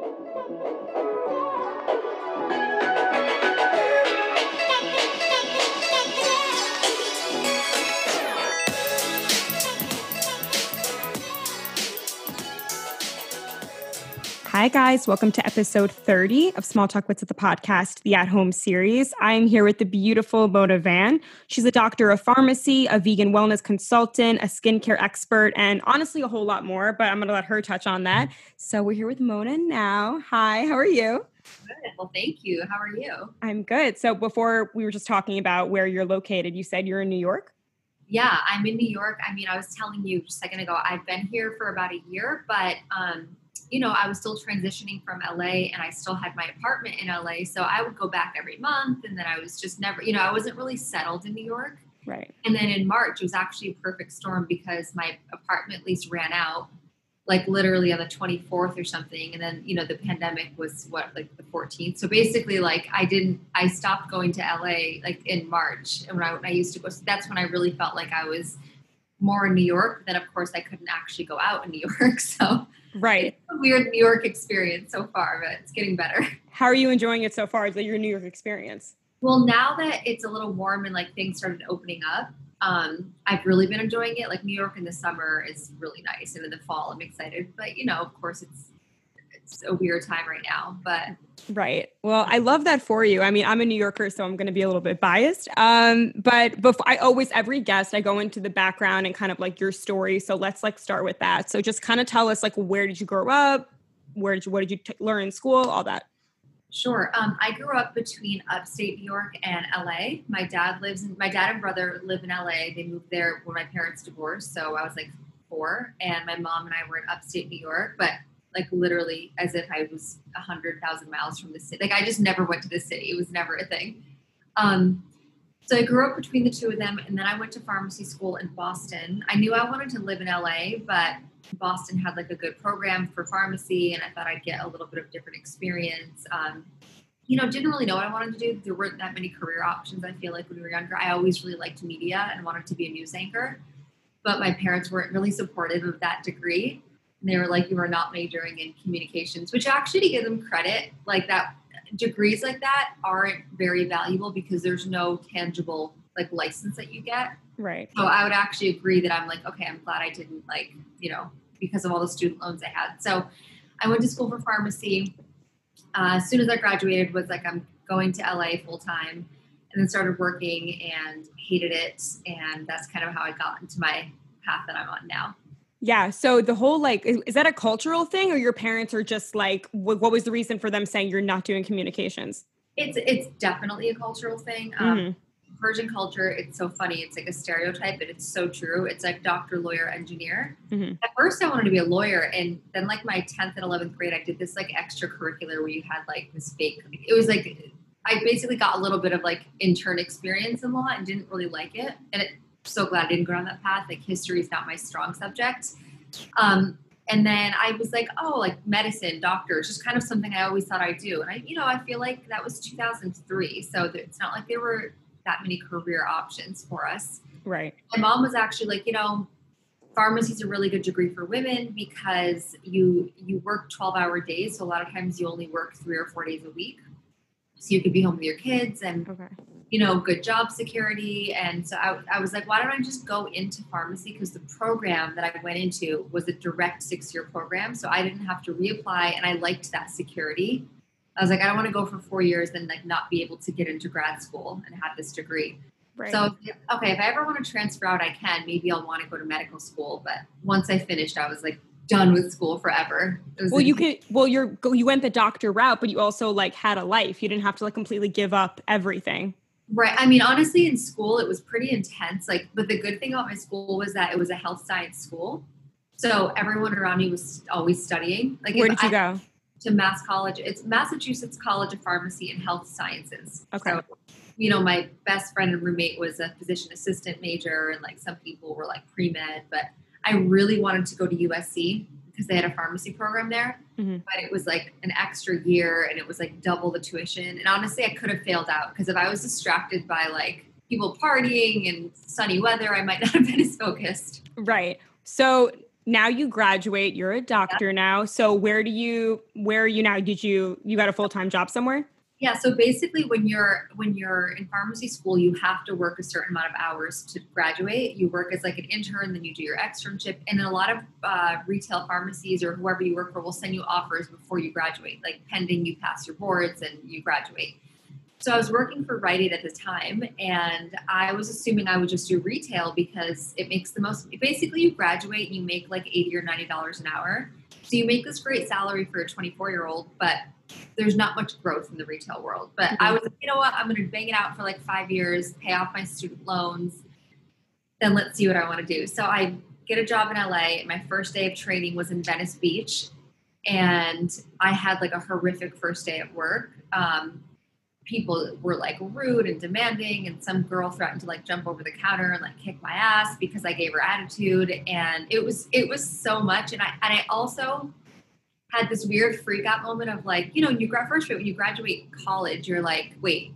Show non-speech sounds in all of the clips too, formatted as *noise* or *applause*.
Thank you. Hi, guys. Welcome to episode 30 of Small Talk Wits at the podcast, the at home series. I'm here with the beautiful Mona Vand. She's a doctor of pharmacy, a vegan wellness consultant, a skincare expert, and honestly, a whole lot more, but I'm going to let her touch on that. So, we're here with Mona now. Hi, how are you? Good. Well, thank you. How are you? I'm good. So, before we were just talking about where you're located, you said you're in New York? Yeah, I'm in New York. I mean, I was telling you just a second ago, I've been here for about a year, but um, you know, I was still transitioning from LA and I still had my apartment in LA. So I would go back every month and then I was just never, you know, I wasn't really settled in New York. Right. And then in March, it was actually a perfect storm because my apartment lease ran out like literally on the 24th or something. And then, you know, the pandemic was what, like the 14th. So basically, like I didn't, I stopped going to LA like in March. And when I, when I used to go, so that's when I really felt like I was more in New York. Then, of course, I couldn't actually go out in New York. *laughs* So, Right. weird New York experience so far, but it's getting better. *laughs* How are you enjoying it so far? Is that your New York experience? Well, now that it's a little warm and like things started opening up, um, I've really been enjoying it. Like New York in the summer is really nice, and in the fall, I'm excited. But you know, of course, it's it's a weird time right now. But Right. Well, I love that for you. I mean, I'm a New Yorker, so I'm going to be a little bit biased. Um, but before I always every guest, I go into the background and kind of like your story. So let's like start with that. So just kind of tell us like where did you grow up? Where did you what did you t- learn in school? All that. Sure. Um, I grew up between upstate New York and LA. My dad lives in, my dad and brother live in LA. They moved there when my parents divorced. So I was like four, and my mom and I were in upstate New York, but like literally as if I was a hundred thousand miles from the city. Like I just never went to the city. It was never a thing. Um, so I grew up between the two of them, and then I went to pharmacy school in Boston. I knew I wanted to live in LA, but Boston had like a good program for pharmacy, and I thought I'd get a little bit of different experience. Um, you know, didn't really know what I wanted to do. There weren't that many career options. I feel like when we were younger, I always really liked media and wanted to be a news anchor, but my parents weren't really supportive of that degree. And they were like, "You are not majoring in communications," which actually, to give them credit, like that degrees like that aren't very valuable because there's no tangible like license that you get. Right. So I would actually agree that I'm like, okay, I'm glad I didn't like, you know, because of all the student loans I had. So I went to school for pharmacy. Uh, as soon as I graduated, was like, I'm going to LA full time, and then started working and hated it. And that's kind of how I got into my path that I'm on now. Yeah. So the whole like, is, is that a cultural thing, or your parents are just like, what, what was the reason for them saying you're not doing communications? It's it's definitely a cultural thing. Um, Persian culture, it's so funny. It's like a stereotype, but it's so true. It's like doctor, lawyer, engineer. Mhm. At first, I wanted to be a lawyer, and then like my tenth and eleventh grade, I did this like extracurricular where you had like this fake. It was like I basically got a little bit of like intern experience in law and didn't really like it. And it, so glad I didn't go down that path. Like history is not my strong subject. Um, and then I was like, oh, like medicine, doctors, just kind of something I always thought I'd do. And I, you know, I feel like that was 2003, so it's not like there were that many career options for us. Right. My mom was actually like, you know, pharmacy is a really good degree for women because you you work 12 hour days so a lot of times you only work three or four days a week so you could be home with your kids and Okay. You know good job security and so I, I was like why don't i just go into pharmacy because the program that i went into was a direct six year program so i didn't have to reapply and i liked that security i was like i don't want to go for four years and like not be able to get into grad school and have this degree Right. so okay, if I ever want to transfer out, I can. Maybe I'll want to go to medical school. But once I finished, I was like done with school forever. Was well, you could. Well, you're you went the doctor route, but you also like had a life. You didn't have to like completely give up everything. Right. I mean, honestly, in school it was pretty intense. Like, but the good thing about my school was that it was a health science school, so everyone around me was always studying. Like, Where did you I- go? To Mass College. It's Massachusetts College of Pharmacy and Health Sciences. Okay. So, you know, my best friend and roommate was a physician assistant major, and like some people were like pre med, but I really wanted to go to USC because they had a pharmacy program there. Mhm. But it was like an extra year and it was like double the tuition. And honestly, I could have failed out because if I was distracted by like people partying and sunny weather, I might *laughs* not have been as focused. Right. So now you graduate, you're a doctor yeah. now. So where do you where are you now? Did you you got a full-time job somewhere? Yeah, so basically when you're when you're in pharmacy school, you have to work a certain amount of hours to graduate. You work as like an intern, then you do your externship. And in a lot of uh, retail pharmacies or whoever you work for will send you offers before you graduate, like pending you pass your boards and you graduate. So I was working for Rite Aid at the time, and I was assuming I would just do retail because it makes the most. Basically, you graduate and you make like eighty or ninety dollars an hour. So you make this great salary for a twenty-four year old, but there's not much growth in the retail world. But mm-hmm. I was, you know what, I'm going to bang it out for like five years, pay off my student loans, then let's see what I want to do. So I get a job in LA. My first day of training was in Venice Beach, and I had like a horrific first day at work. Um, people were like rude and demanding and some girl threatened to like jump over the counter and like kick my ass because I gave her attitude and it was it was so much and I and I also had this weird freak out moment of like, you know, when you grad first when you graduate college, you're like, wait,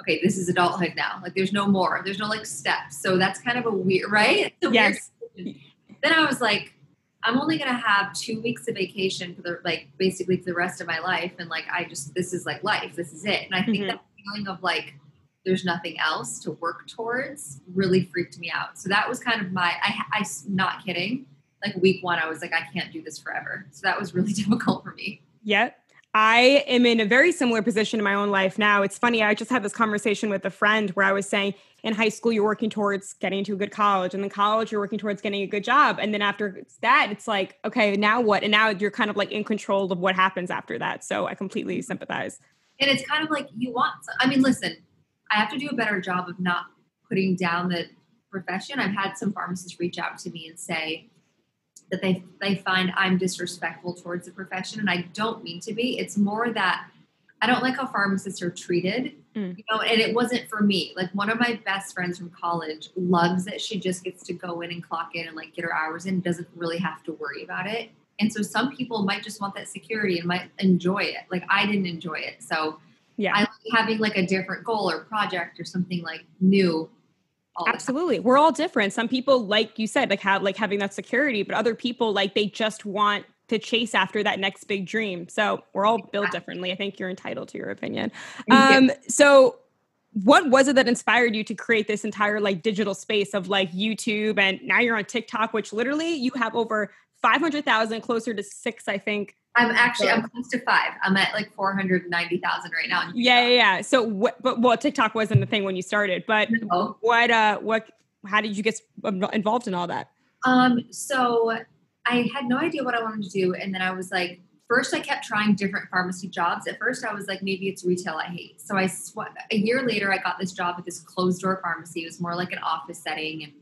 okay, this is adulthood now. Like there's no more. There's no like steps. So that's kind of a weird, right? yes. Weird then I was like, I'm only gonna have two weeks of vacation for the like basically for the rest of my life. And like I just this is like life. This is it. And I think mm-hmm. that feeling of like there's nothing else to work towards really freaked me out. So that was kind of my I I'm not kidding like week one, I was like, I can't do this forever. So that was really *laughs* difficult for me. Yep. I am in a very similar position in my own life now. It's funny, I just had this conversation with a friend where I was saying, in high school, you're working towards getting to a good college, and then college, you're working towards getting a good job. And then after that, it's like, okay, now what? And now you're kind of like in control of what happens after that. So I completely sympathize. And it's kind of like you want, I mean, listen, I have to do a better job of not putting down the profession. I've had some pharmacists reach out to me and say, that they they find I'm disrespectful towards the profession, and I don't mean to be. It's more that I don't like how pharmacists are treated. Mm. You know, and it wasn't for me. Like one of my best friends from college loves that she just gets to go in and clock in and like get her hours in, doesn't really have to worry about it. And so some people might just want that security and might enjoy it. Like I didn't enjoy it. So yeah, I like having like a different goal or project or something like new Absolutely. We're all different. Some people, like you said, like have like having that security, but other people like they just want to chase after that next big dream. So we're all built differently. I think you're entitled to your opinion. Um, so what was it that inspired you to create this entire like digital space of like YouTube and now you're on TikTok, which literally you have over 500,000, closer to six, I think, I'm actually I'm close to five. I'm at like four hundred ninety thousand right now. Yeah, yeah, yeah. So what? But well, TikTok wasn't the thing when you started. But no. what? Uh, what? How did you get involved in all that? Um. So I had no idea what I wanted to do, and then I was like, first I kept trying different pharmacy jobs. At first I was like, maybe it's retail I hate. So I sw- a year later I got this job at this closed door pharmacy. It was more like an office setting, and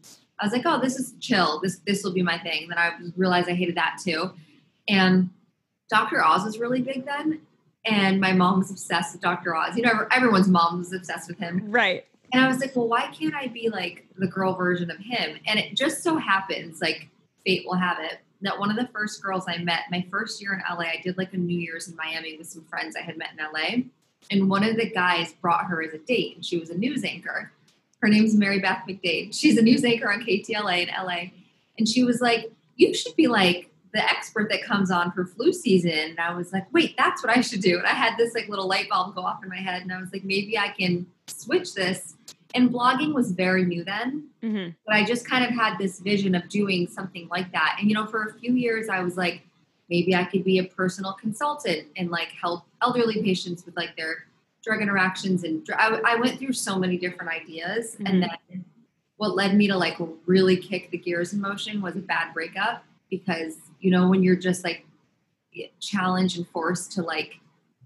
I was like, oh, this is chill. This this will be my thing. Then I realized I hated that too, and Dr. Oz was really big then, and my mom was obsessed with Dr. Oz. You know, everyone's mom was obsessed with him. Right. And I was like, well, why can't I be like the girl version of him? And it just so happens, like fate will have it, that one of the first girls I met, my first year in LA, I did like a New Year's in Miami with some friends I had met in LA. And one of the guys brought her as a date, and she was a news anchor. Her name's Mary Beth McDade. She's a news anchor on KTLA in LA. And she was like, You should be like the expert that comes on for flu season. And I was like, wait, that's what I should do. And I had this like little light bulb go off in my head. And I was like, maybe I can switch this. And blogging was very new then. Mm-hmm. But I just kind of had this vision of doing something like that. And, you know, for a few years, I was like, maybe I could be a personal consultant and like help elderly patients with like their drug interactions. And I, I went through so many different ideas. Mm-hmm. And then what led me to like really kick the gears in motion was a bad breakup because you know when you're just like challenged and forced to like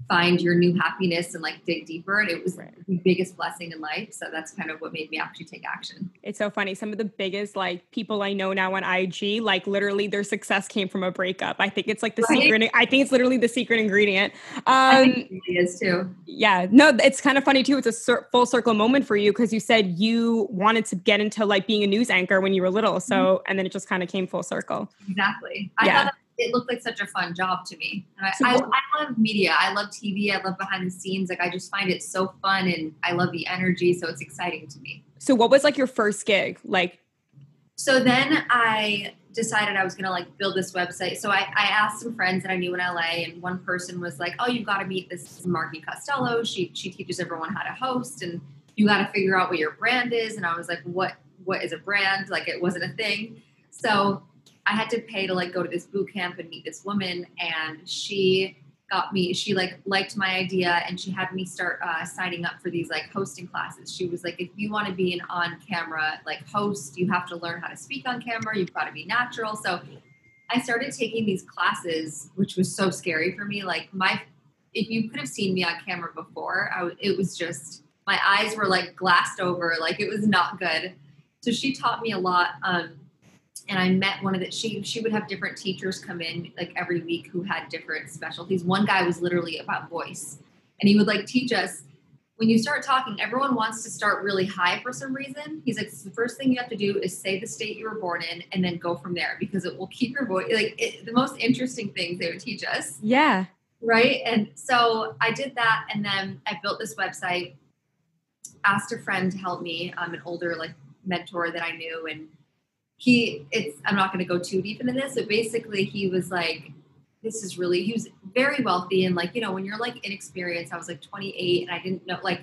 find your new happiness and like dig deeper and it was right. the biggest blessing in life. So that's kind of what made me actually take action. It's so funny. Some of the biggest like people i know now on ig like literally their success came from a breakup. I think it's like the right? secret i think it's literally the secret ingredient. Um it really is too. yeah. No it's kind of funny too. It's a full circle moment for you because you said you wanted to get into like being a news anchor when you were little. So mm-hmm. and then it just kind of came full circle. Exactly. I yeah it looked like such a fun job to me. I, so, I, I, love media. I love TV. I love behind the scenes. Like I just find it so fun and I love the energy. So it's exciting to me. So what was like your first gig? Like so then I decided I was gonna like build this website. So I, I asked some friends that I knew in LA, and one person was like, "Oh, you've got to meet this Marki Costello. She she teaches everyone how to host, and you got to figure out what your brand is." And I was like, "What what is a brand?" Like it wasn't a thing. So I had to pay to like go to this boot camp and meet this woman, and she got me she like liked my idea and she had me start uh, signing up for these like hosting classes. She was like if you want to be an on camera like host you have to learn how to speak on camera you've got to be natural. So i started taking these classes which was so scary for me. Like my if you could have seen me on camera before I, it was just my eyes were like glassed over like it was not good. So she taught me a lot um, and I met one of the she she would have different teachers come in like every week who had different specialties. One guy was literally about voice, and he would like teach us when you start talking. Everyone wants to start really high for some reason. He's like, the first thing you have to do is say the state you were born in, and then go from there because it will keep your voice. Like it, the most interesting things they would teach us. Yeah. Right. And so I did that, and then I built this website. Asked a friend to help me. I'm an older like mentor that I knew, and he it's i'm not going to go too deep into this but basically he was like this is really he was very wealthy and like you know when you're like inexperienced i was like 28 and i didn't know like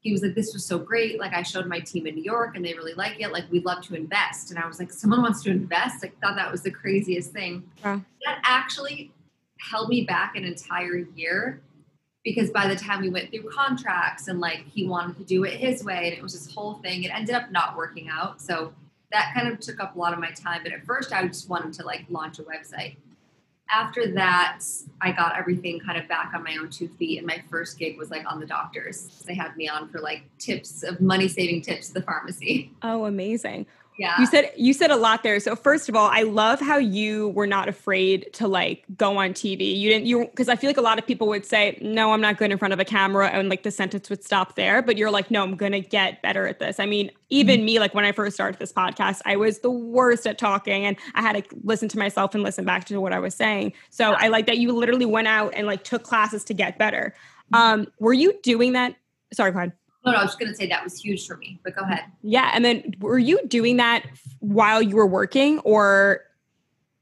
he was like this was so great like i showed my team in new york and they really like it like we'd love to invest. And i was like someone wants to invest? I thought that was the craziest thing. That actually held me back an entire year because by the time we went through contracts and like he wanted to do it his way and it was this whole thing it ended up not working out. So that kind of took up a lot of my time. But at first, I just wanted to like launch a website. After that, I got everything kind of back on my own two feet. And my first gig was like on the doctors. They had me on for like tips of money saving tips at the pharmacy. Oh, amazing. Yeah. You said you said a lot there. So first of all, I love how you were not afraid to like go on TV. You didn't you because I feel like a lot of people would say, "No, I'm not good in front of a camera," and like the sentence would stop there. But you're like, "No, I'm going to get better at this." I mean, even me like when I first started this podcast, I was the worst at talking and I had to listen to myself and listen back to what I was saying. So I like that you literally went out and like took classes to get better. Um, were you doing that? Sorry, go ahead. No, no, I was just going to say that was huge for me, but go ahead. Yeah. And then were you doing that while you were working or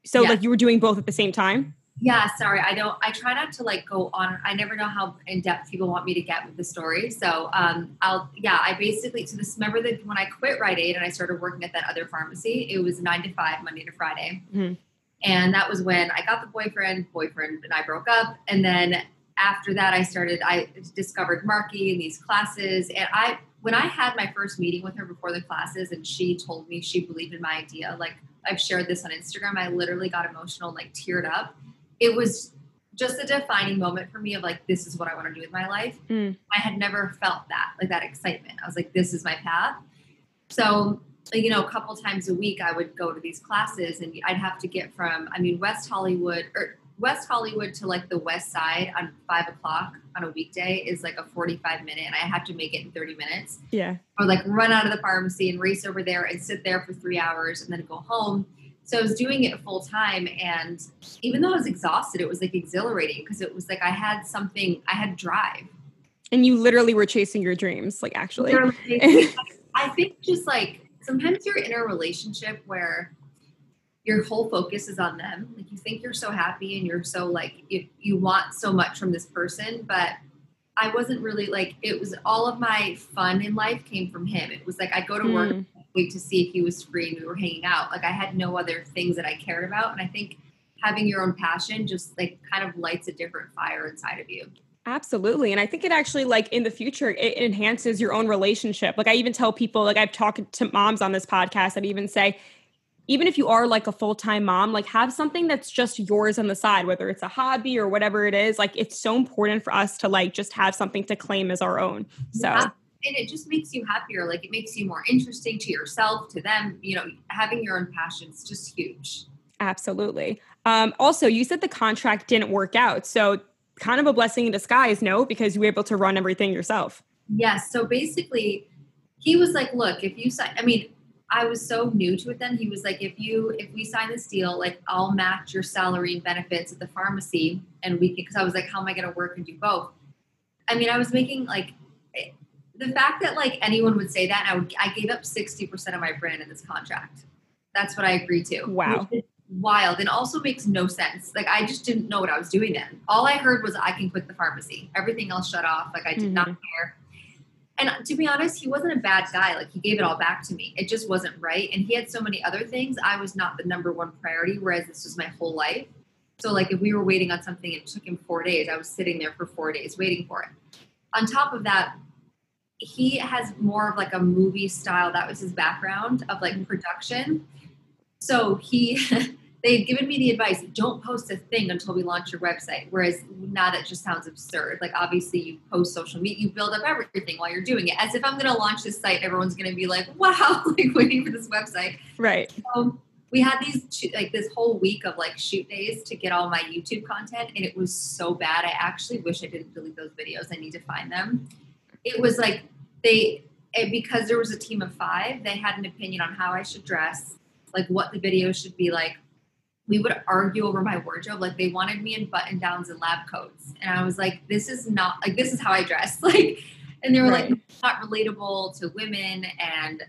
so yeah. like you were doing both at the same time? Yeah, sorry. I don't I try not to like go on I never know how in depth people want me to get with the story. So um I'll yeah, I basically so this remember that when I quit Rite Aid and I started working at that other pharmacy, it was nine to five, Monday to Friday. Mm-hmm. And that was when I got the boyfriend, boyfriend and I broke up. And then after that, I started, I discovered Marki in these classes. And I, when I had my first meeting with her before the classes and she told me she believed in my idea, like I've shared this on Instagram, I literally got emotional, like teared up. It was just a defining moment for me of like, this is what I want to do with my life. Mm. I had never felt that, like that excitement. I was like, this is my path. So, you know, a couple times a week, I would go to these classes and I'd have to get from, I mean, West Hollywood or West Hollywood to like the west side on five o'clock on a weekday is like a 45 minute and I have to make it in 30 minutes. Yeah. Or like run out of the pharmacy and race over there and sit there for three hours and then go home. So I was doing it full time and even though I was exhausted, it was like exhilarating because it was like I had something, I had drive. And you literally were chasing your dreams, like actually. *laughs* I think just like sometimes you're in a relationship where your whole focus is on them. Like you think you're so happy and you're so like you, you want so much from this person, but I wasn't really like it was all of my fun in life came from him. It was like I'd go to work mm. wait to see if he was free and we were hanging out. Like I had no other things that I cared about. And I think having your own passion just like kind of lights a different fire inside of you. Absolutely. And I think it actually like in the future it enhances your own relationship. Like I even tell people like I've talked to moms on this podcast that even say even if you are like a full-time mom like have something that's just yours on the side whether it's a hobby or whatever it is like it's so important for us to like just have something to claim as our own. So yeah. and it just makes you happier like it makes you more interesting to yourself to them you know having your own passions just huge. Absolutely. Um also you said the contract didn't work out so kind of a blessing in disguise no? Because you were able to run everything yourself. Yes so basically he was like look if you sign i mean I was so new to it then. He was like, if you if we sign this deal, like I'll match your salary and benefits at the pharmacy, and we can. Because I was like, how am I going to work and do both? I mean, I was making like the fact that like anyone would say that. I would I gave up sixty percent of my brand in this contract. That's what I agreed to. Wow. Wild and also makes no sense. Like I just didn't know what I was doing then. All I heard was I can quit the pharmacy. Everything else shut off. Like I did mm-hmm. not care. And to be honest, he wasn't a bad guy. Like he gave it all back to me. It just wasn't right. And he had so many other things. I was not the number one priority, whereas this was my whole life. So like if we were waiting on something, and it took him four days. I was sitting there for four days waiting for it. On top of that, he has more of like a movie style. That was his background of like production. So he *laughs* they had given me the advice don't post a thing until we launch your website whereas now that just sounds absurd. Like obviously you post social media you build up everything while you're doing it as if i'm going to launch this site everyone's going to be like wow *laughs* like waiting for this website. Right. So we had these like this whole week of like shoot days to get all my youtube content and it was so bad i actually wish i didn't delete those videos i need to find them. It was like they because there was a team of five they had an opinion on how i should dress like what the video should be like we would argue over my wardrobe. Like they wanted me in button downs and lab coats. And I was like, this is not like this is how I dress. *laughs* Like and they were right. like not relatable to women and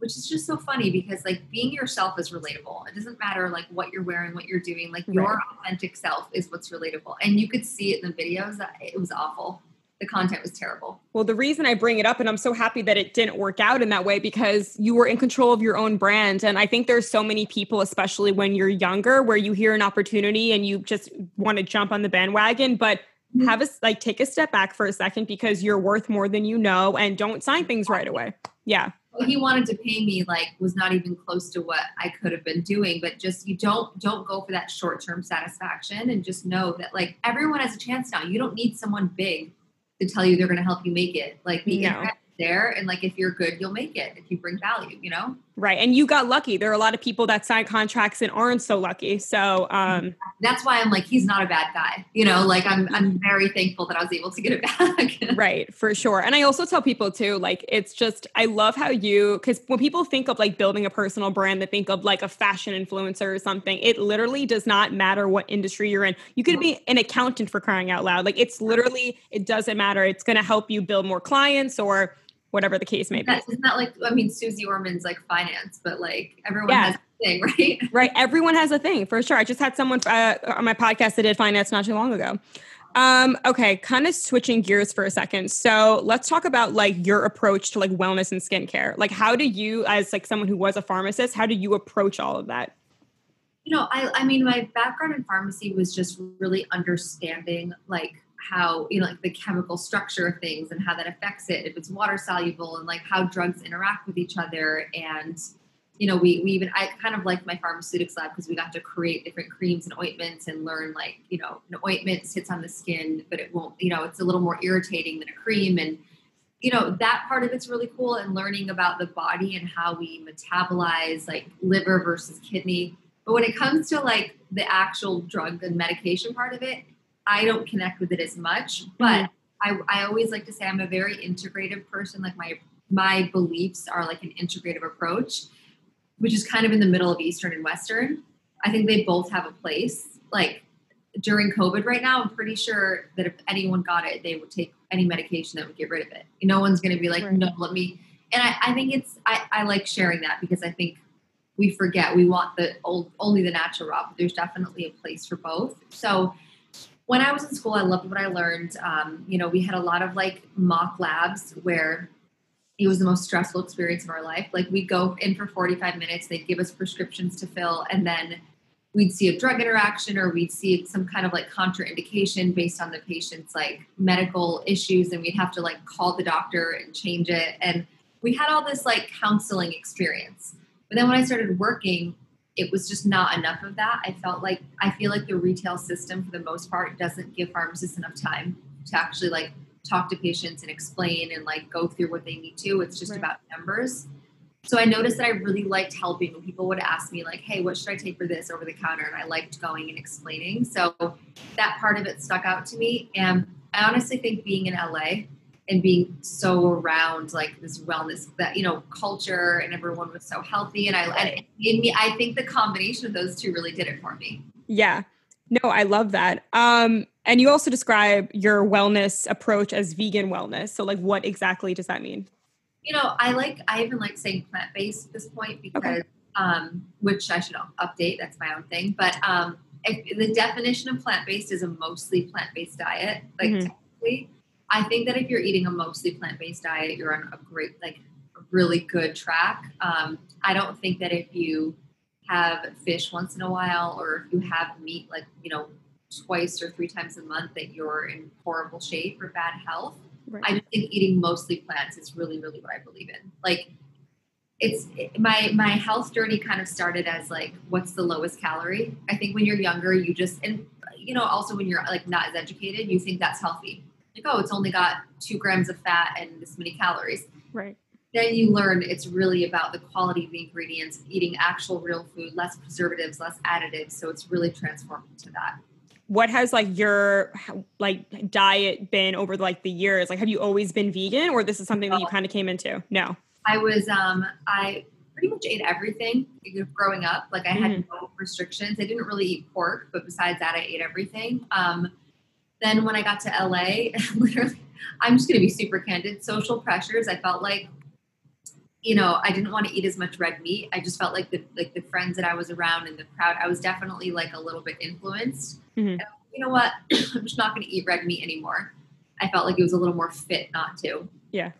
which is just so funny because like being yourself is relatable. It doesn't matter like what you're wearing, what you're doing. Like your authentic self is what's relatable. And you could see it in the videos. that It was awful the content was terrible. Well, the reason I bring it up, and I'm so happy that it didn't work out in that way because you were in control of your own brand. And I think there's so many people, especially when you're younger, where you hear an opportunity and you just want to jump on the bandwagon, but mm-hmm. have us like take a step back for a second because you're worth more than you know and don't sign things right away. Yeah. He wanted to pay me like was not even close to what I could have been doing, but just you don't don't go for that short-term satisfaction and just know that like everyone has a chance now. You don't need someone big to tell you they're going to help you make it. Like the no. internet there, and like if you're good, you'll make it if you bring value. You know. Right. And you got lucky. There are a lot of people that sign contracts and aren't so lucky. So um that's why I'm like, he's not a bad guy. You know, like I'm I'm very thankful that I was able to get it back. *laughs* right, for sure. And I also tell people too, like it's just I love how you because when people think of like building a personal brand, they think of like a fashion influencer or something. It literally does not matter what industry you're in. You could be an accountant for crying out loud. Like it's literally, it doesn't matter. It's gonna help you build more clients or whatever the case may be. It's not like I mean Susie Orman's like finance, but like everyone yeah. has a thing, *laughs* right? Right. Everyone has a thing for sure. I just had someone uh, on my podcast that did finance not too long ago. Um, okay, kind of switching gears for a second. So let's talk about like your approach to like wellness and skincare. Like, how do you, as like someone who was a pharmacist, how do you approach all of that? You know, I, I mean, my background in pharmacy was just really understanding like how you know like the chemical structure of things and how that affects it if it's water soluble and like how drugs interact with each other. And you know we, we even i kind of like my pharmaceutics lab because we got to create different creams and ointments and learn like you know an ointment sits on the skin but it won't you know it's a little more irritating than a cream. And you know that part of it's really cool and learning about the body and how we metabolize like liver versus kidney. But when it comes to like the actual drug and medication part of it I don't connect with it as much, but mm-hmm. I, I always like to say I'm a very integrative person. Like my my beliefs are like an integrative approach, which is kind of in the middle of Eastern and Western. I think they both have a place. Like during COVID right now, I'm pretty sure that if anyone got it, they would take any medication that would get rid of it. No one's going to be like, right. no, let me. And I, I think it's, I, I like sharing that because I think we forget we want the old, only the natural route, but there's definitely a place for both. So when I was in school, I loved what I learned. Um, you know, we had a lot of like mock labs where it was the most stressful experience of our life. Like we'd go in for 45 minutes, they'd give us prescriptions to fill, and then we'd see a drug interaction or we'd see some kind of like contraindication based on the patient's like medical issues, and we'd have to like call the doctor and change it. And we had all this like counseling experience. But then when I started working, it was just not enough of that. I felt like I feel like the retail system for the most part doesn't give pharmacists enough time to actually like talk to patients and explain and like go through what they need to. It's just right. about numbers. So I noticed that I really liked helping when people would ask me like, "Hey, what should I take for this over the counter?" and I liked going and explaining. So that part of it stuck out to me and I honestly think being in LA and being so around like this wellness that you know culture and everyone was so healthy and I and me I think the combination of those two really did it for me. Yeah. No, I love that. Um and you also describe your wellness approach as vegan wellness. So like what exactly does that mean? You know, I like I even like saying plant-based at this point because okay. um, which I should update. That's my own thing. But um, if, the definition of plant based is a mostly plant based diet. Like Mhm. technically, I think that if you're eating a mostly plant based diet, you're on a great, like, a really good track. Um, I don't think that if you have fish once in a while, or if you have meat, like you know, twice or three times a month, that you're in horrible shape or bad health. Right. I think eating mostly plants is really, really what I believe in. Like, it's my my health journey kind of started as like, what's the lowest calorie? I think when you're younger, you just and you know also when you're like not as educated, you think that's healthy. Like, oh, it's only got two grams of fat and this many calories. right. Then you learn it's really about the quality of the ingredients, eating actual real food, less preservatives, less additives. So it's really transformed to that. What has like your like diet been over like the years? Like, have you always been vegan, or this is something that you kind of came into? No. I was um I pretty much ate everything growing up. Like I had no restrictions. I didn't really eat pork, but besides that, I ate everything. Um, then when I got to LA, *laughs* literally, I'm just gonna be super candid. Social pressures. I felt like, you know, I didn't want to eat as much red meat. I just felt like the like the friends that I was around and the crowd. I was definitely like a little bit influenced. Mhm. And, you know what? *clears throat* I'm just not gonna eat red meat anymore. I felt like it was a little more fit not to. Yeah.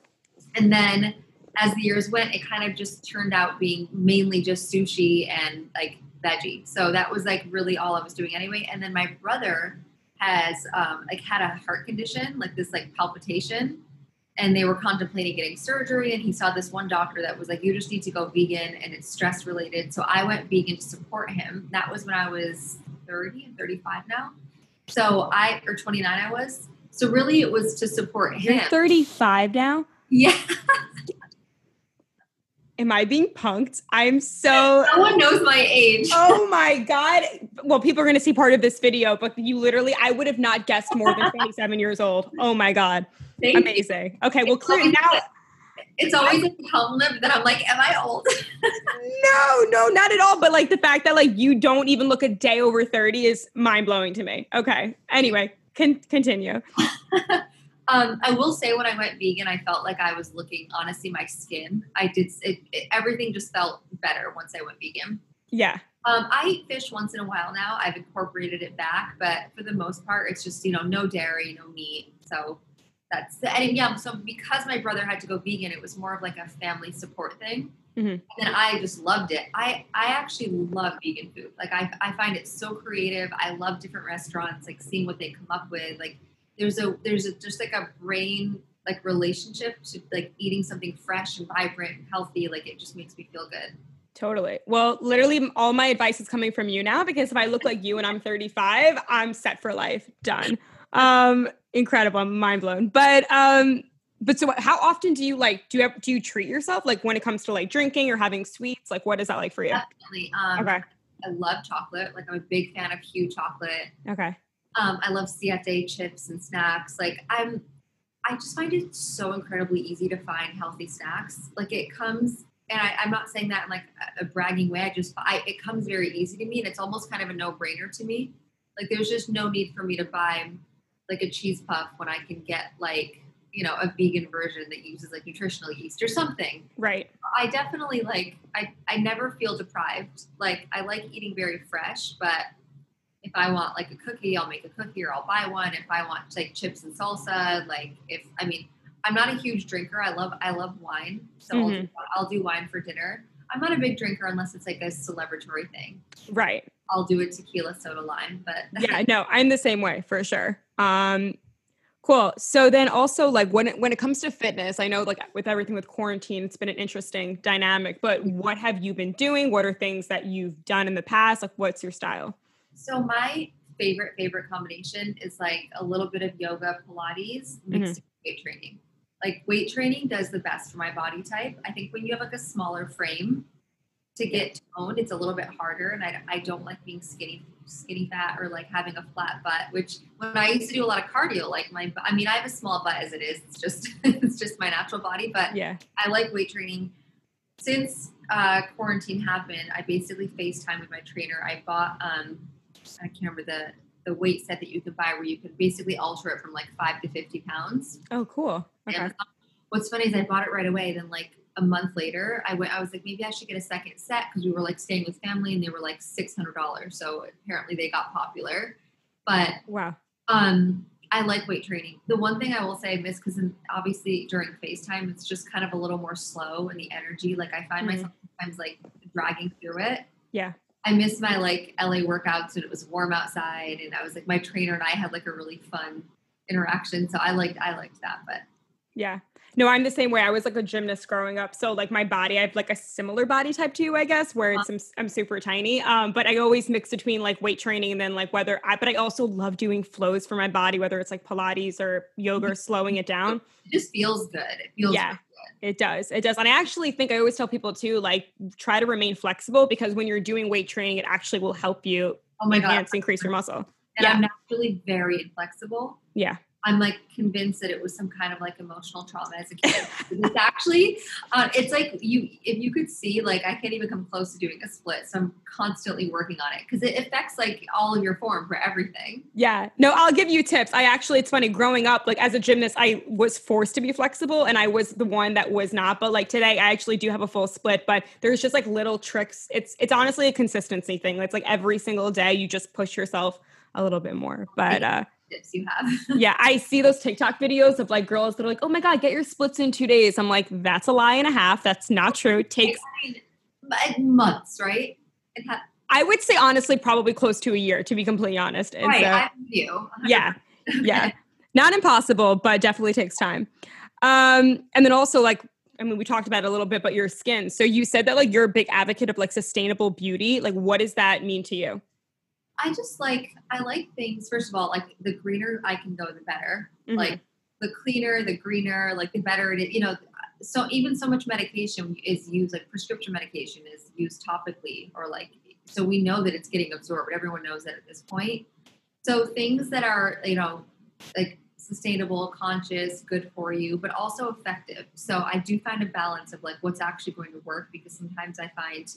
And then as the years went, it kind of just turned out being mainly just sushi and like veggie. So that was like really all I was doing anyway. And then my brother has um, like had a heart condition, like this like palpitation, and they were contemplating getting surgery. And he saw this one doctor that was like, "You just need to go vegan, and it's stress related." So I went vegan to support him. That was when I was 30 and 35 now. So I or 29 I was. So really, it was to support You're him. 35 now. Yeah. *laughs* Am I being punked? I'm so. *laughs* No one knows my age. *laughs* Oh my god! Well, people are going to see part of this video, but you literally, I would have not guessed more than *laughs* 27 years old. Oh my god, Thank you. amazing. Okay, well, clearly now, It's always a compliment that I'm like, am I old? no, no, not at all. But like the fact that like you don't even look a day over 30 is mind blowing to me. Okay, anyway, con- continue. Um, I will say when I went vegan, I felt like I was looking, honestly, my skin. I did, it, it, everything just felt better once I went vegan. Yeah, Um, I eat fish once in a while now. I've incorporated it back, but for the most part, it's just, you know, no dairy, no meat. So that's, and yeah, so because my brother had to go vegan, it was more of like a family support thing. Mhm. And I just loved it. I, I actually love vegan food. Like I, I find it so creative. I love different restaurants, like seeing what they come up with. Like there's a, there's a, just like a brain, like relationship to like eating something fresh and vibrant and healthy. Like it just makes me feel good. totally. Well, literally, all my advice is coming from you now because if I look like you and I'm 35, I'm set for life. Done. Um, incredible. I'm mind blown. But um, but so how often do you like do you ever, do you treat yourself like when it comes to like drinking or having sweets? Like what is that like for you? Definitely. Um, Okay. I love chocolate. Like I'm a big fan of Hu chocolate. Okay. Um, I love Siete chips and snacks. Like I'm, I just find it so incredibly easy to find healthy snacks. Like it comes, and I, I'm not saying that in like a, a bragging way. I just, I, it comes very easy to me, and it's almost kind of a no-brainer to me. Like there's just no need for me to buy like a cheese puff when I can get like you know a vegan version that uses like nutritional yeast or something. Right. I definitely like I I never feel deprived. Like I like eating very fresh, but if I want like a cookie, I'll make a cookie or I'll buy one. If I want like chips and salsa, like if I mean, I'm not a huge drinker. I love I love wine, so I'll, do, I'll do wine for dinner. I'm not a big drinker unless it's like a celebratory thing. Right. I'll do a tequila soda lime, but *laughs* yeah no i'm the same way for sure um cool so then also like when it when it comes to fitness i know like with everything with quarantine it's been an interesting dynamic but what have you been doing what are things that you've done in the past like what's your style So my favorite favorite combination is like a little bit of yoga, Pilates mixed with weight training. Like weight training does the best for my body type. I think when you have like a smaller frame to get toned, it's a little bit harder, and I, I don't like being skinny skinny fat or like having a flat butt. Which when I used to do a lot of cardio, like my I mean I have a small butt as it is. It's just *laughs* it's just my natural body, but yeah I like weight training. Since uh, quarantine happened, I basically FaceTime with my trainer. I bought, um, I can't remember the the weight set that you could buy where you could basically alter it from like five to fifty pounds. oh cool okay What's funny is I bought it right away. Then like a month later, I went. I was like, maybe I should get a second set because we were like staying with family, and they were like six hundred dollars. So apparently they got popular. But wow, um, I like weight training. The one thing I will say I miss because obviously during FaceTime it's just kind of a little more slow and the energy. Like I find mm-hmm. myself sometimes like dragging through it. Yeah. I miss my like LA workouts and it was warm outside and I was like my trainer and I had like a really fun interaction. So I liked I liked that. But yeah. No, I'm the same way. I was like a gymnast growing up. So like my body, I have like a similar body type to you, I guess, where it's I'm, I'm super tiny. Um, but I always mix between like weight training and then like whether I but I also love doing flows for my body, whether it's like Pilates or yoga or slowing it down. It just feels good. It feels yeah. It does. It does. And I actually think I always tell people too, like try to remain flexible because when you're doing weight training, it actually will help you oh my enhance, God. increase your muscle. And yeah. I'm naturally very inflexible. Yeah. I'm like convinced that it was some kind of like emotional trauma as a kid. it's actually, uh, it's like you, if you could see, like I can't even come close to doing a split. So I'm constantly working on it because it affects like all of your form for everything. Yeah. No, I'll give you tips. I actually, it's funny growing up, like as a gymnast, I was forced to be flexible and I was the one that was not. But like today, I actually do have a full split, but there's just like little tricks. It's, it's honestly a consistency thing. It's like every single day you just push yourself a little bit more. But, uh, tips you have. *laughs* yeah, I see those TikTok videos of like girls that are like, "Oh my god, get your splits in 2 days." I'm like, "That's a lie and a half. That's not true. It takes months, right?" Ha- I would say honestly probably close to a year to be completely honest. And right, so, I'm you. Yeah. Yeah. *laughs* not impossible, but definitely takes time. Um and then also like I mean, we talked about it a little bit, but your skin. So you said that like you're a big advocate of like sustainable beauty. Like, what does that mean to you? I just like I like things. First of all, like the greener I can go, the better. Mm-hmm. Like the cleaner, the greener, like the better it is. You know, so even so much medication is used, like prescription medication is used topically, or like so we know that it's getting absorbed. Everyone knows that at this point. So things that are you know like sustainable, conscious, good for you, but also effective. So I do find a balance of like what's actually going to work because sometimes I find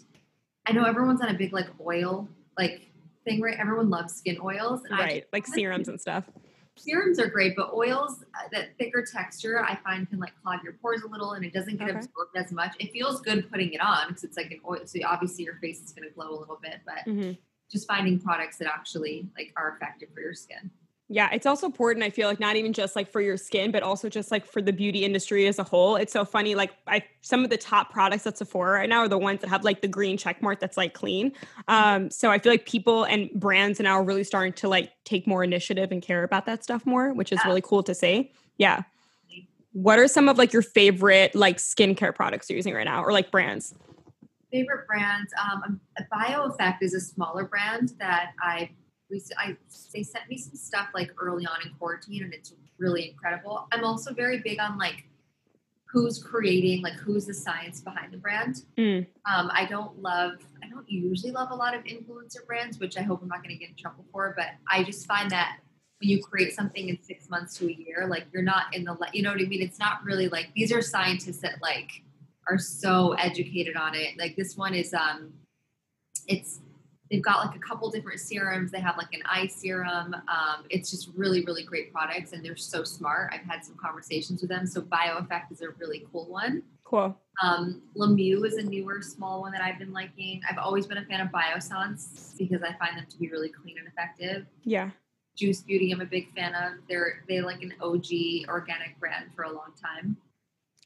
I know everyone's on a big like oil like thing, right? Everyone loves skin oils. Right, like serums and stuff. Serums are great, but oils, uh, that thicker texture, I find can like clog your pores a little and it doesn't get okay. absorbed as much. It feels good putting it on because it's like an oil. So obviously your face is going to glow a little bit, but mm-hmm. just finding products that actually like are effective for your skin. Yeah, it's also important. I feel like not even just like for your skin, but also just like for the beauty industry as a whole. It's so funny. Like I, some of the top products at Sephora right now are the ones that have like the green check mark that's like clean. Um, so I feel like people and brands now are really starting to like take more initiative and care about that stuff more, which is really cool to see. Yeah. What are some of like your favorite like skincare products you're using right now, or like brands? Favorite brands. Um, BioEffect is a smaller brand that I we I they sent me some stuff like early on in quarantine, and it's really incredible. I'm also very big on like who's creating, like who's the science behind the brand. Mm. Um, I don't love, I don't usually love a lot of influencer brands, which I hope I'm not going to get in trouble for. But I just find that when you create something in six months to a year, like you're not in the, you know what I mean? It's not really like these are scientists that like are so educated on it. Like this one is, um, it's they've got like a couple different serums. They have like an eye serum. Um, it's just really, really great products, and they're so smart. I've had some conversations with them. So BioEffect is a really cool one. Cool. Um, Lemieux is a newer, small one that I've been liking. I've always been a fan of Biossance because I find them to be really clean and effective. Yeah. Juice Beauty, I'm a big fan of. They're they like an OG organic brand for a long time.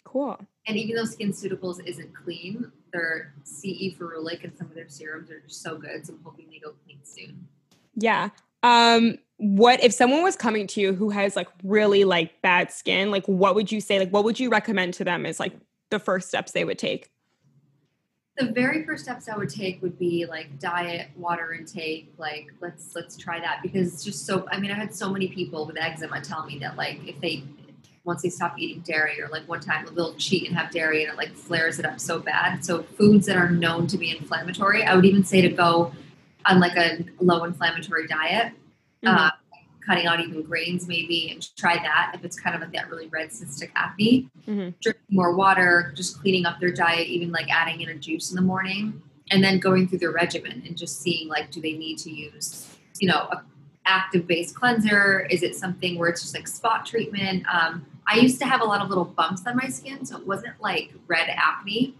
Cool. And even though SkinCeuticals isn't clean, their CE ferulic and some of their serums are just so good. So I'm hoping they go clean soon. Yeah. Um, what if someone was coming to you who has like really like bad skin, like what would you say? Like what would you recommend to them as like the first steps they would take? The very first steps I would take would be like diet, water intake, like let's let's try that because it's just so I mean, I've had so many people with eczema tell me that like if they once they stop eating dairy or like one time they'll cheat and have dairy and it like flares it up so bad so foods that are known to be inflammatory i would even say to go on like a low inflammatory diet mm-hmm. uh, cutting out even grains maybe and try that if it's kind of like that really red cystic acne mm-hmm. drinking more water just cleaning up their diet even like adding in a juice in the morning and then going through their regimen and just seeing like do they need to use you know a active base cleanser? Is it something where it's just like spot treatment? Um, I used to have a lot of little bumps on my skin, so it wasn't like red acne.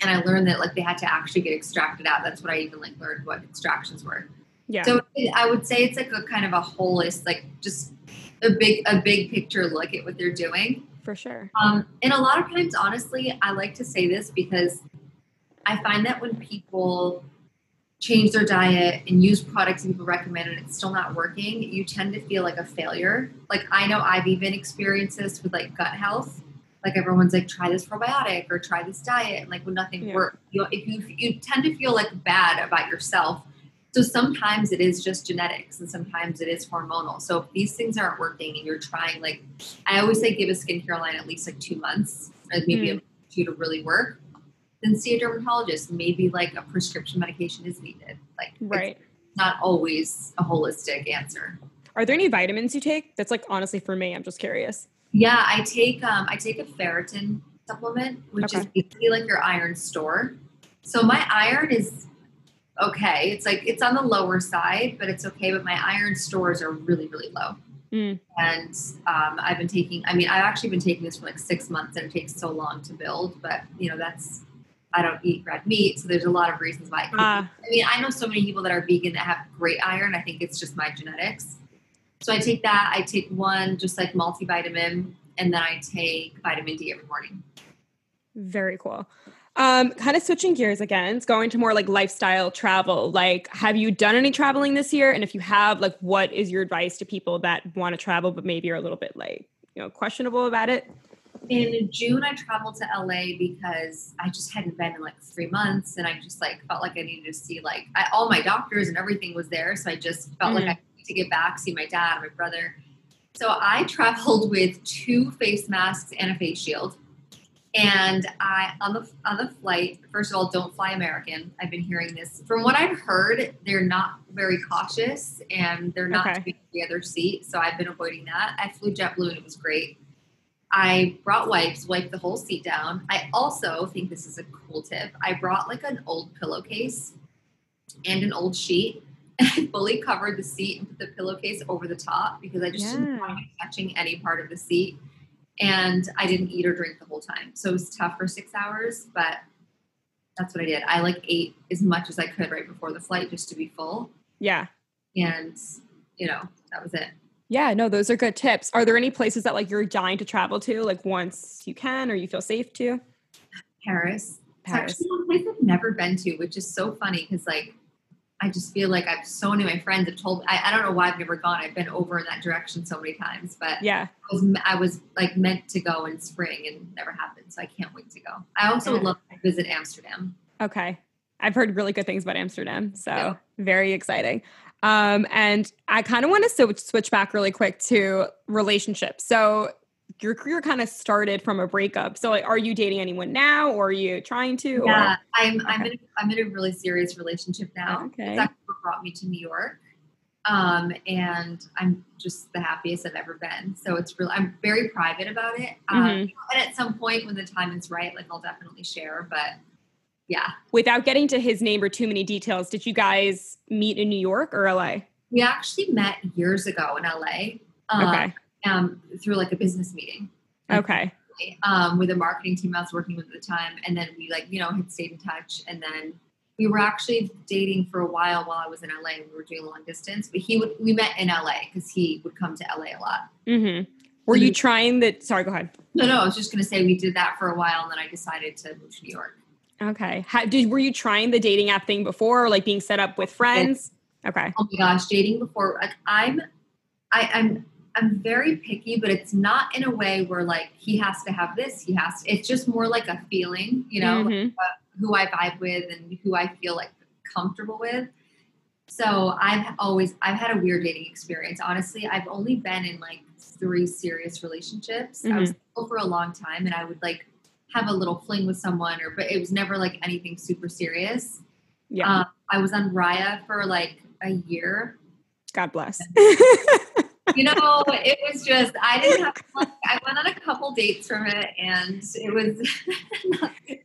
And I learned that like they had to actually get extracted out. That's what I even like learned what extractions were. Yeah. So it, I would say it's like a kind of a holist, like just a big a big picture look at what they're doing. For sure. Um, and a lot of times, honestly, I like to say this because I find that when people change their diet and use products people recommend and it's still not working, you tend to feel like a failure. Like I know I've even experienced this with like gut health. Like everyone's like, try this probiotic or try this diet, and like when nothing Yeah. works, you know, if you you tend to feel like bad about yourself. So sometimes it is just genetics, and sometimes it is hormonal. So if these things aren't working, and you're trying, like I always say, give a skincare line at least like two months, mm. or maybe a two to really work. Then see a dermatologist. Maybe like a prescription medication is needed. Like Right. not always a holistic answer. Are there any vitamins you take? That's like honestly for me, I'm just curious. Yeah, I take um, I take a ferritin supplement, which is basically like your iron store. So my iron is okay. It's like it's on the lower side, but it's okay. But my iron stores are really really low. Mm. And um, I've been taking. I mean, I've actually been taking this for like six months, and it takes so long to build. But you know, that's I don't eat red meat, so there's a lot of reasons why. Ah. I mean, I know so many people that are vegan that have great iron. I think it's just my genetics. So I take that. I take one just like multivitamin, and then I take vitamin D every morning. Very cool. Um, kind of switching gears again, it's going to more like lifestyle travel. Like, have you done any traveling this year? And if you have, like, what is your advice to people that want to travel but maybe are a little bit like, you know, questionable about it? In June, I traveled to LA because I just hadn't been in like three months, and I just like felt like I needed to see like I, all my doctors and everything was there. So I just felt like Mhm. I needed to get back, see my dad, my brother. So I traveled with two face masks and a face shield. And I on the on the flight, first of all, don't fly American. I've been hearing this. From what I've heard, they're not very cautious and they're not Okay. the other seat. So I've been avoiding that. I flew JetBlue and it was great. I brought wipes, wiped the whole seat down. I also think this is a cool tip. I brought like an old pillowcase and an old sheet. *laughs* And fully covered the seat and put the pillowcase over the top because I just didn't want to be touching any part of the seat. And I didn't eat or drink the whole time. So it was tough for six hours, but that's what I did. I like ate as much as I could right before the flight just to be full. Yeah. And, you know, that was it. Yeah, no, those are good tips. Are there any places that like you're dying to travel to, like once you can or you feel safe to? Paris. It's Paris. actually one place I've never been to, which is so funny because like I just feel like I've so many of my friends have told I, I don't know why I've never gone. I've been over in that direction so many times, but Yeah. I was I was like meant to go in spring and never happened. So I can't wait to go. I also would love to visit Amsterdam. Okay. I've heard really good things about Amsterdam. So Yeah. very exciting. Um, and I kind of want to switch, switch back really quick to relationships. So your career kind of started from a breakup. So like, are you dating anyone now or are you trying to? Yeah, I'm I'm in I'm in a really serious relationship now. Okay. Actually what brought me to New York. Um, and I'm just the happiest I've ever been. So it's really, I'm very private about it. Um, Mhm. and at some point when the time is right, like I'll definitely share. But yeah, Without getting to his name or too many details, did you guys meet in New York or LA? we actually met years ago in LA. Um, Okay. Um, through like a business meeting. Okay. um, with a marketing team I was working with at the time. And then we like, you know, had stayed in touch. And then we were actually dating for a while while I was in LA. We were doing long distance, but he would, we met in LA because he would come to LA a lot. Mm-hmm. Were you trying that? Sorry, go ahead. No, no, I was just going to say we did that for a while. And then I decided to move to New York. Okay. How, did were you trying the dating app thing before, or like being set up with friends? Okay. Oh my gosh, dating before, like I'm, I, I'm, I'm very picky, but it's not in a way where like he has to have this, he has to, it's just more like a feeling, you know, Mhm. who I vibe with and who I feel like comfortable with. So I've always I've had a weird dating experience. Honestly, I've only been in like three serious relationships. I was single for a long time and I would like have a little fling with someone or but it was never like anything super serious. Yeah. Um, I was on Raya for like a year. God bless. *laughs* You know, it was just I didn't have I went on a couple dates from it and it was *laughs*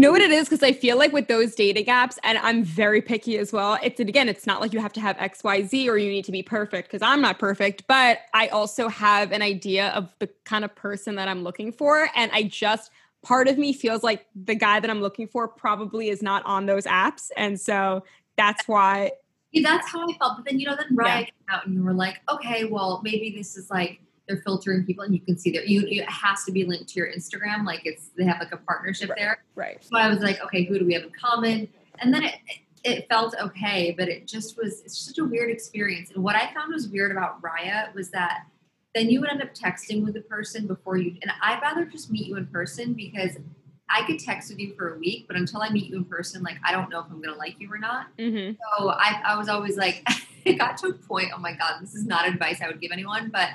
You know what it is? Because I feel like with those dating apps, and I'm very picky as well. It's again, it's not like you have to have XYZ or you need to be perfect because I'm not perfect, but I also have an idea of the kind of person that I'm looking for. And I just part of me feels like the guy that I'm looking for probably is not on those apps. And so that's why yeah, that's how I felt. But then you know, then Raya yeah. came out and you were like, okay, well, maybe this is like they're filtering people and you can see that you, it has to be linked to your Instagram. Like it's they have like a partnership right, there. Right. So I was like, okay, who do we have in common? And then it it felt okay, but it just was it's such a weird experience. And what I found was weird about Raya was that then you would end up texting with the person before you and I'd rather just meet you in person because I could text with you for a week, but until I meet you in person, like I don't know if I'm gonna like you or not. Mm-hmm. So I, I was always like, *laughs* it got to a point. Oh my god, this is not advice I would give anyone, but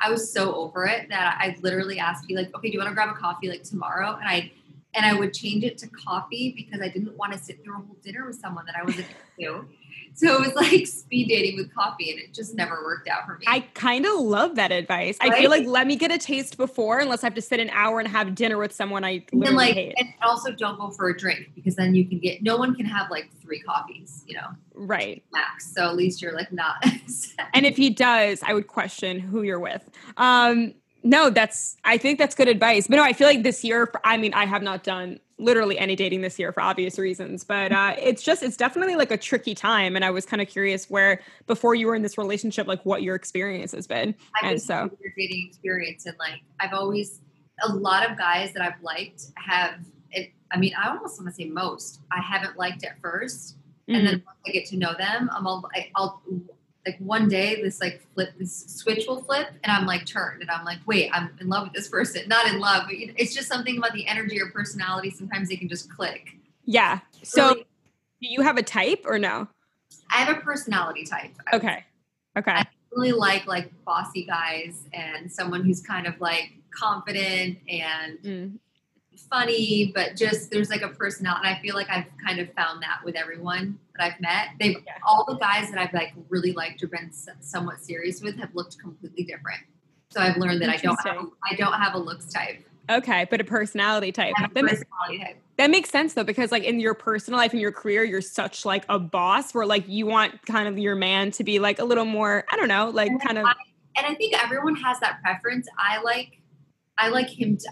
I was so over it that I literally asked you like, okay, do you want to grab a coffee like tomorrow? And I and I would change it to coffee because I didn't want to sit through a whole dinner with someone that I wasn't into. So it was like speed dating with coffee, and it just never worked out for me. I kind of love that advice. Right? I feel like let me get a taste before, unless I have to sit an hour and have dinner with someone I literally and like, hate. And also, don't go for a drink because then you can get. No one can have like three coffees, you know. Right. Max. So at least you're like not. *laughs* and if he does, I would question who you're with. Um, no, that's I think that's good advice. But no, I feel like this year, I mean, I have not done literally any dating this year for obvious reasons, but uh, it's just it's definitely like a tricky time. And I was kind of curious where before you were in this relationship, like what your experience has been. I've and so your dating experience, and like I've always a lot of guys that I've liked have. It, I mean, I almost want to say most. I haven't liked at 1st mm-hmm. and then mm-hmm. once I get to know them, I'm all, I, I'll like one day this like flip this switch will flip and i'm like turned and i'm like wait i'm in love with this person. Not in love but it's just something about the energy or personality sometimes they can just click. Yeah. So really, do you have a type or no? I have a personality type okay. okay. I really like like bossy guys and someone who's kind of like confident and mm funny, but just there's like a personality. And I feel like I've kind of found that with everyone that I've met. They've yeah. all the guys that I've like really liked or been somewhat serious with have looked completely different. So I've learned that I don't have, I don't have a looks type. Okay, but a personality type. A that, personality makes, type. that makes sense though, because like in your personal life and your career, you're such like a boss where like you want kind of your man to be like a little more, I don't know, like and kind of. And I think everyone has that preference. I like, I like him to.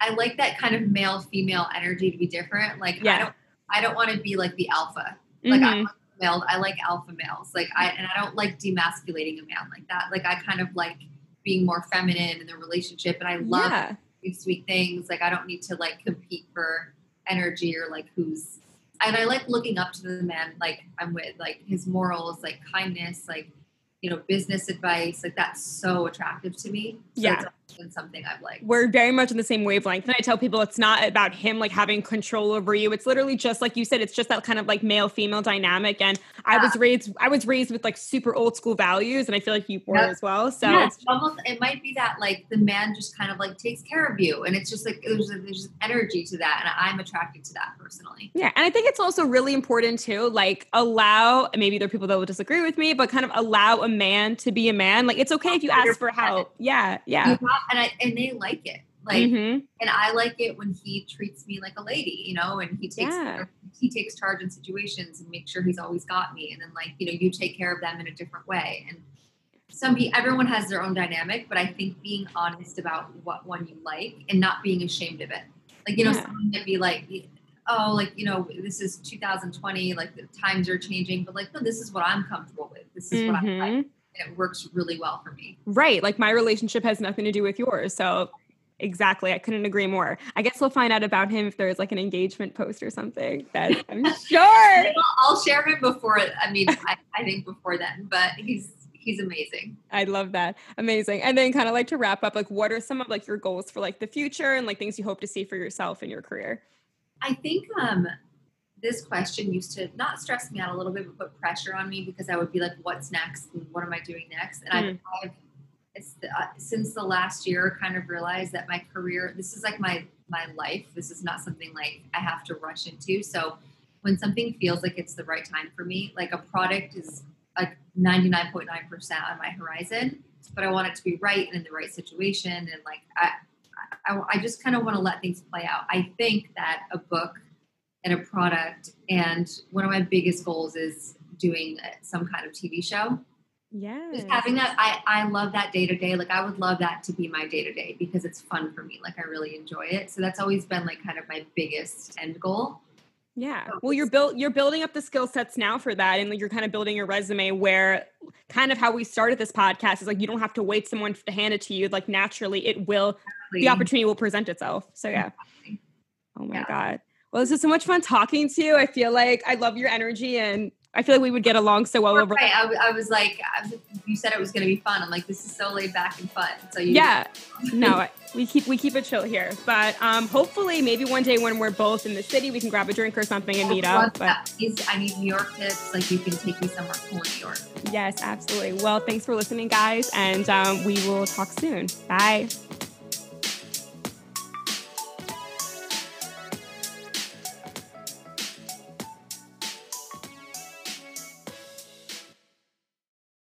I like that kind of male female energy to be different. Like yeah. I don't I don't want to be like the alpha. Like mm-hmm. I male I like alpha males. Like I and I don't like demasculating a man like that. Like I kind of like being more feminine in the relationship and I love yeah. sweet things. Like I don't need to like compete for energy or like who's and I like looking up to the man like I'm with, like his morals, like kindness, like you know, business advice. Like that's so attractive to me. So yeah been something I've liked. We're very much in the same wavelength. And I tell people it's not about him like having control over you. It's literally just like you said, it's just that kind of like male female dynamic. And yeah. I was raised I was raised with like super old school values and I feel like you were yep. as well. So yeah, it's almost it might be that like the man just kind of like takes care of you. And it's just like there's there's just energy to that. And I'm attracted to that personally. Yeah. And I think it's also really important to like allow maybe there are people that will disagree with me, but kind of allow a man to be a man. Like it's okay if you ask for help. Yeah. Yeah and I and they like it. Like mm-hmm. and I like it when he treats me like a lady, you know, and he takes yeah. he takes charge in situations and makes sure he's always got me. And then like, you know, you take care of them in a different way. And some everyone has their own dynamic, but I think being honest about what one you like and not being ashamed of it. Like, you know, yeah. someone might be like, oh, like, you know, this is 2020, like the times are changing, but like, no, this is what I'm comfortable with. This is mm-hmm. what I like mm-hmm and it works really well for me. Right. Like my relationship has nothing to do with yours. So exactly. I couldn't agree more. I guess we'll find out about him if there's like an engagement post or something that I'm *laughs* sure. I'll share him before. I mean, I, I think before then, but he's he's amazing. I love that. Amazing. And then kind of like to wrap up, like what are some of like your goals for like the future and like things you hope to see for yourself in your career? I think um this question used to not stress me out a little bit, but put pressure on me because I would be like, "What's next? And what am I doing next?" And mm. I've, I've the, uh, since the last year kind of realized that my career, this is like my my life. This is not something like I have to rush into. So when something feels like it's the right time for me, like a product is like 99.9% on my horizon, but I want it to be right and in the right situation. And like, I, I, I just kind of want to let things play out. I think that a book in a product. And one of my biggest goals is doing uh, some kind of TV show. Yeah. Just having that, I, I love that day to day. Like I would love that to be my day to day because it's fun for me. Like I really enjoy it. So that's always been like kind of my biggest end goal. Yeah. Well, you're built you're building up the skill sets now for that and you're kind of building your resume where kind of how we started this podcast is like you don't have to wait someone to hand it to you like naturally it will exactly. the opportunity will present itself. So yeah. Exactly. Oh my yeah. god. Well, this is so much fun talking to you. I feel like I love your energy and I feel like we would get along so well over. Right. I, I was like, I was, you said it was going to be fun. I'm like, this is so laid back and fun. So you yeah, no, we keep we keep it chill here. But um, hopefully, maybe one day when we're both in the city, we can grab a drink or something and meet up. But I need New York tips. Like you can take me somewhere cool in New York. Yes, absolutely. Well, thanks for listening, guys, and um, we will talk soon. Bye.